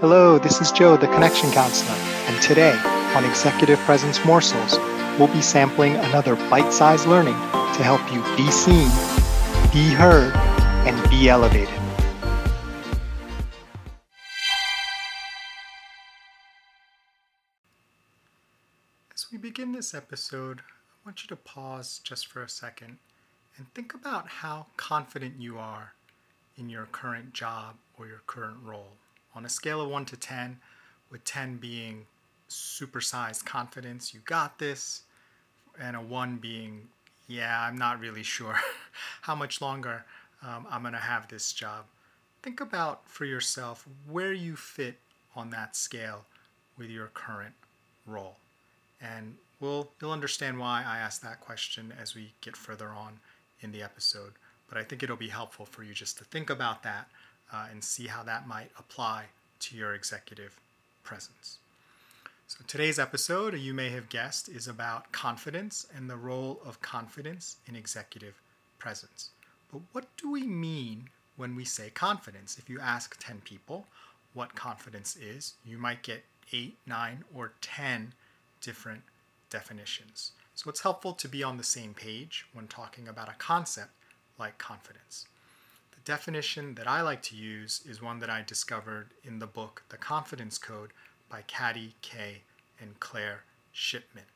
Hello, this is Joe, the Connection Counselor, and today on Executive Presence Morsels, we'll be sampling another bite sized learning to help you be seen, be heard, and be elevated. As we begin this episode, I want you to pause just for a second and think about how confident you are in your current job or your current role. On a scale of 1 to 10, with 10 being supersized confidence, you got this, and a 1 being, yeah, I'm not really sure how much longer um, I'm going to have this job. Think about for yourself where you fit on that scale with your current role. And we'll, you'll understand why I asked that question as we get further on in the episode. But I think it'll be helpful for you just to think about that uh, and see how that might apply to your executive presence. So, today's episode, you may have guessed, is about confidence and the role of confidence in executive presence. But what do we mean when we say confidence? If you ask 10 people what confidence is, you might get 8, 9, or 10 different definitions. So, it's helpful to be on the same page when talking about a concept like confidence definition that I like to use is one that I discovered in the book The Confidence Code by Katty Kay and Claire Shipman.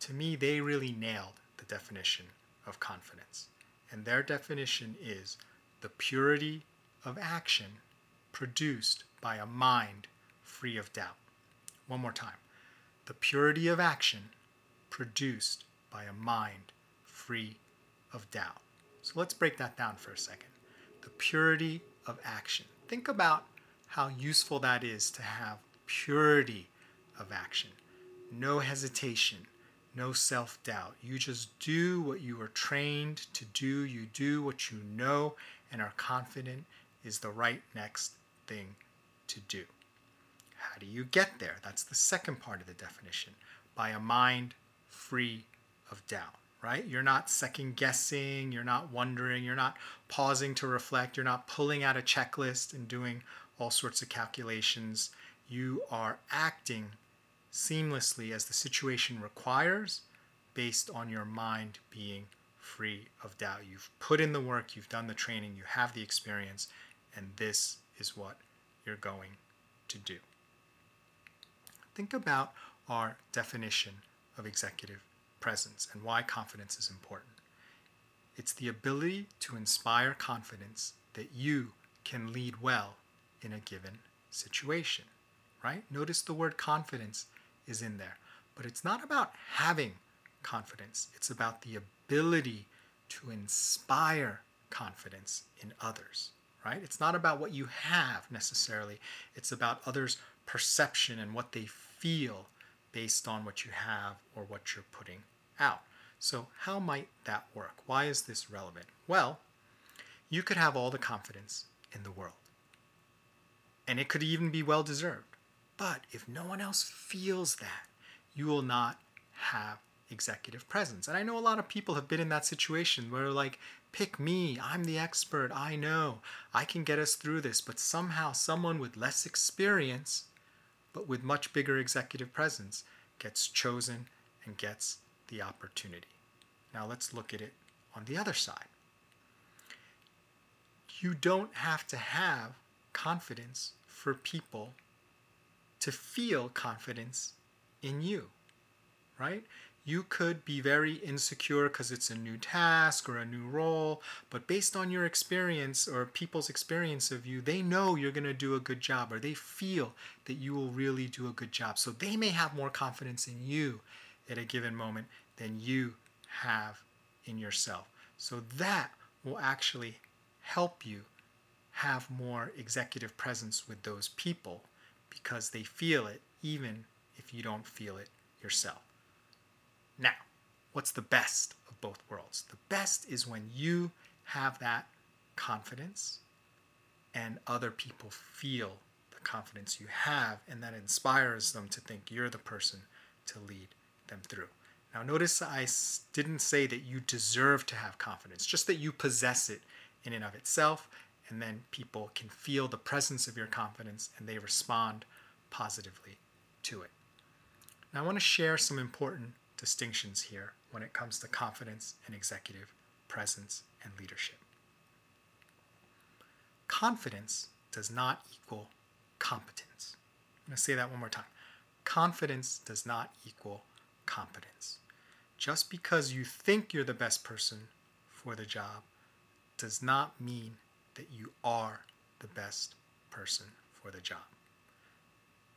To me, they really nailed the definition of confidence. And their definition is the purity of action produced by a mind free of doubt. One more time. The purity of action produced by a mind free of doubt. So let's break that down for a second the purity of action. Think about how useful that is to have purity of action. No hesitation, no self doubt. You just do what you are trained to do. You do what you know and are confident is the right next thing to do. How do you get there? That's the second part of the definition by a mind free of doubt right? You're not second guessing, you're not wondering, you're not pausing to reflect, you're not pulling out a checklist and doing all sorts of calculations. You are acting seamlessly as the situation requires based on your mind being free of doubt. You've put in the work, you've done the training, you have the experience, and this is what you're going to do. Think about our definition of executive presence and why confidence is important. It's the ability to inspire confidence that you can lead well in a given situation, right? Notice the word confidence is in there, but it's not about having confidence, it's about the ability to inspire confidence in others, right? It's not about what you have necessarily, it's about others' perception and what they feel based on what you have or what you're putting out. So, how might that work? Why is this relevant? Well, you could have all the confidence in the world, and it could even be well deserved. But if no one else feels that, you will not have executive presence. And I know a lot of people have been in that situation where, like, pick me, I'm the expert, I know, I can get us through this. But somehow, someone with less experience, but with much bigger executive presence, gets chosen and gets the opportunity. Now let's look at it on the other side. You don't have to have confidence for people to feel confidence in you, right? You could be very insecure because it's a new task or a new role, but based on your experience or people's experience of you, they know you're going to do a good job or they feel that you will really do a good job. So they may have more confidence in you at a given moment than you have in yourself. So that will actually help you have more executive presence with those people because they feel it even if you don't feel it yourself. Now, what's the best of both worlds? The best is when you have that confidence and other people feel the confidence you have, and that inspires them to think you're the person to lead them through. Now, notice I didn't say that you deserve to have confidence, just that you possess it in and of itself, and then people can feel the presence of your confidence and they respond positively to it. Now, I want to share some important distinctions here when it comes to confidence and executive presence and leadership. Confidence does not equal competence. I'm going to say that one more time. Confidence does not equal competence. Just because you think you're the best person for the job does not mean that you are the best person for the job.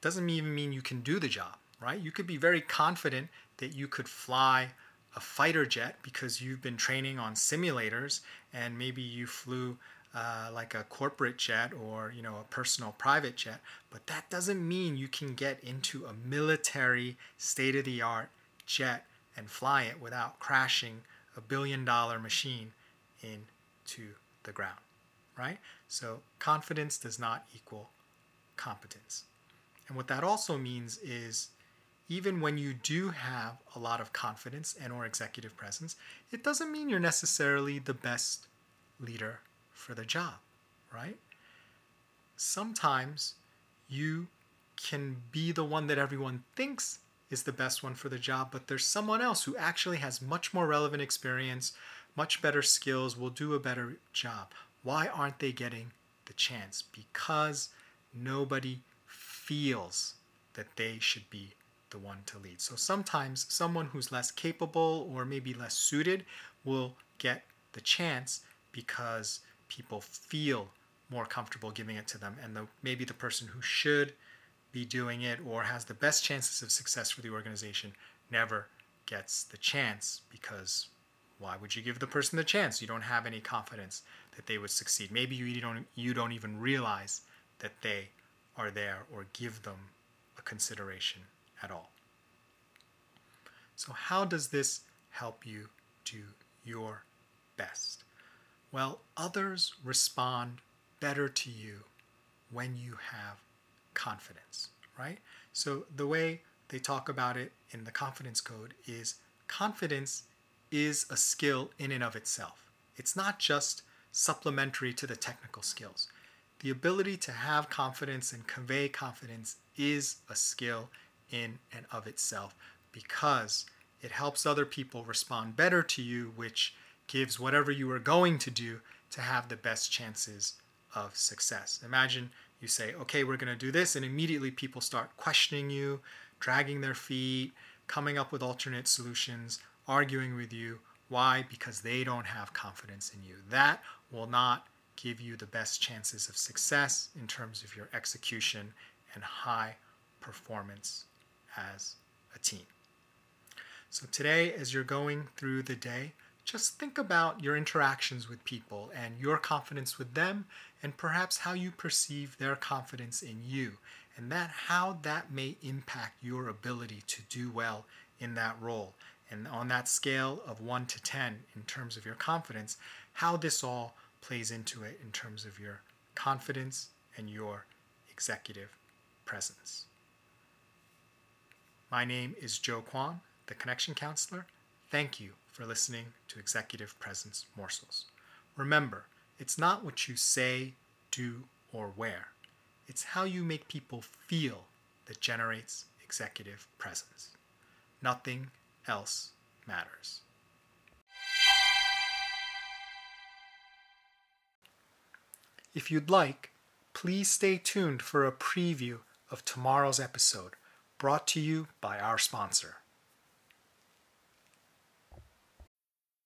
Doesn't even mean you can do the job, right? You could be very confident that you could fly a fighter jet because you've been training on simulators and maybe you flew uh, like a corporate jet or you know a personal private jet but that doesn't mean you can get into a military state-of-the-art jet and fly it without crashing a billion dollar machine into the ground right? So confidence does not equal competence. And what that also means is even when you do have a lot of confidence and or executive presence it doesn't mean you're necessarily the best leader for the job, right? Sometimes you can be the one that everyone thinks is the best one for the job, but there's someone else who actually has much more relevant experience, much better skills, will do a better job. Why aren't they getting the chance? Because nobody feels that they should be the one to lead. So sometimes someone who's less capable or maybe less suited will get the chance because people feel more comfortable giving it to them. And the, maybe the person who should be doing it or has the best chances of success for the organization never gets the chance because why would you give the person the chance? You don't have any confidence that they would succeed. Maybe you don't you don't even realize that they are there or give them a consideration at all. So how does this help you do your best well, others respond better to you when you have confidence, right? So the way they talk about it in the confidence code is confidence is a skill in and of itself. It's not just supplementary to the technical skills. The ability to have confidence and convey confidence is a skill in and of itself because it helps other people respond better to you, which gives whatever you are going to do to have the best chances of success. Imagine you say, okay, we're going to do this, and immediately people start questioning you, dragging their feet, coming up with alternate solutions, arguing with you. Why? Because they don't have confidence in you. That will not give you the best chances of success in terms of your execution and high performance as a team. So, today, as you're going through the day, just think about your interactions with people and your confidence with them and perhaps how you perceive their confidence in you and that how that may impact your ability to do well in that role. And on that scale of 1 to 10 in terms of your confidence how this all plays into it in terms of your confidence and your executive presence. My name is joe kwan the connection counselor. Thank you for listening to Executive Presence Morsels. Remember, it's not what you say, do, or wear, it's how you make people feel that generates executive presence. Nothing else matters. If you'd like, please stay tuned for a preview of tomorrow's episode brought to you by our sponsor.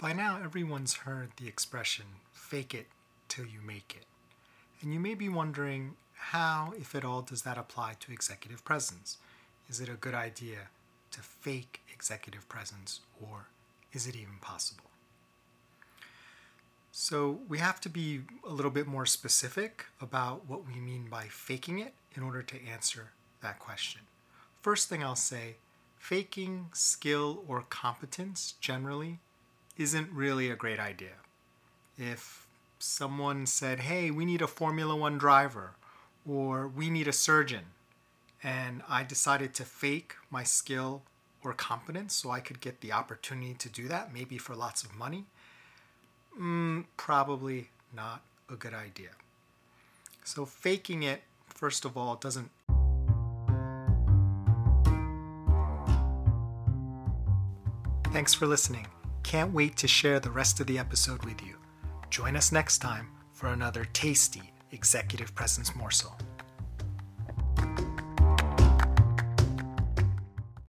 By now, everyone's heard the expression, fake it till you make it. And you may be wondering, how, if at all, does that apply to executive presence? Is it a good idea to fake executive presence, or is it even possible? So we have to be a little bit more specific about what we mean by faking it in order to answer that question. First thing I'll say faking skill or competence generally isn't really a great idea. If someone said, hey, we need a Formula One driver, or we need a surgeon, and I decided to fake my skill or competence so I could get the opportunity to do that, maybe for lots of money, mm, probably not a good idea. So, faking it, first of all, doesn't Thanks for listening. Can't wait to share the rest of the episode with you. Join us next time for another tasty executive presence morsel.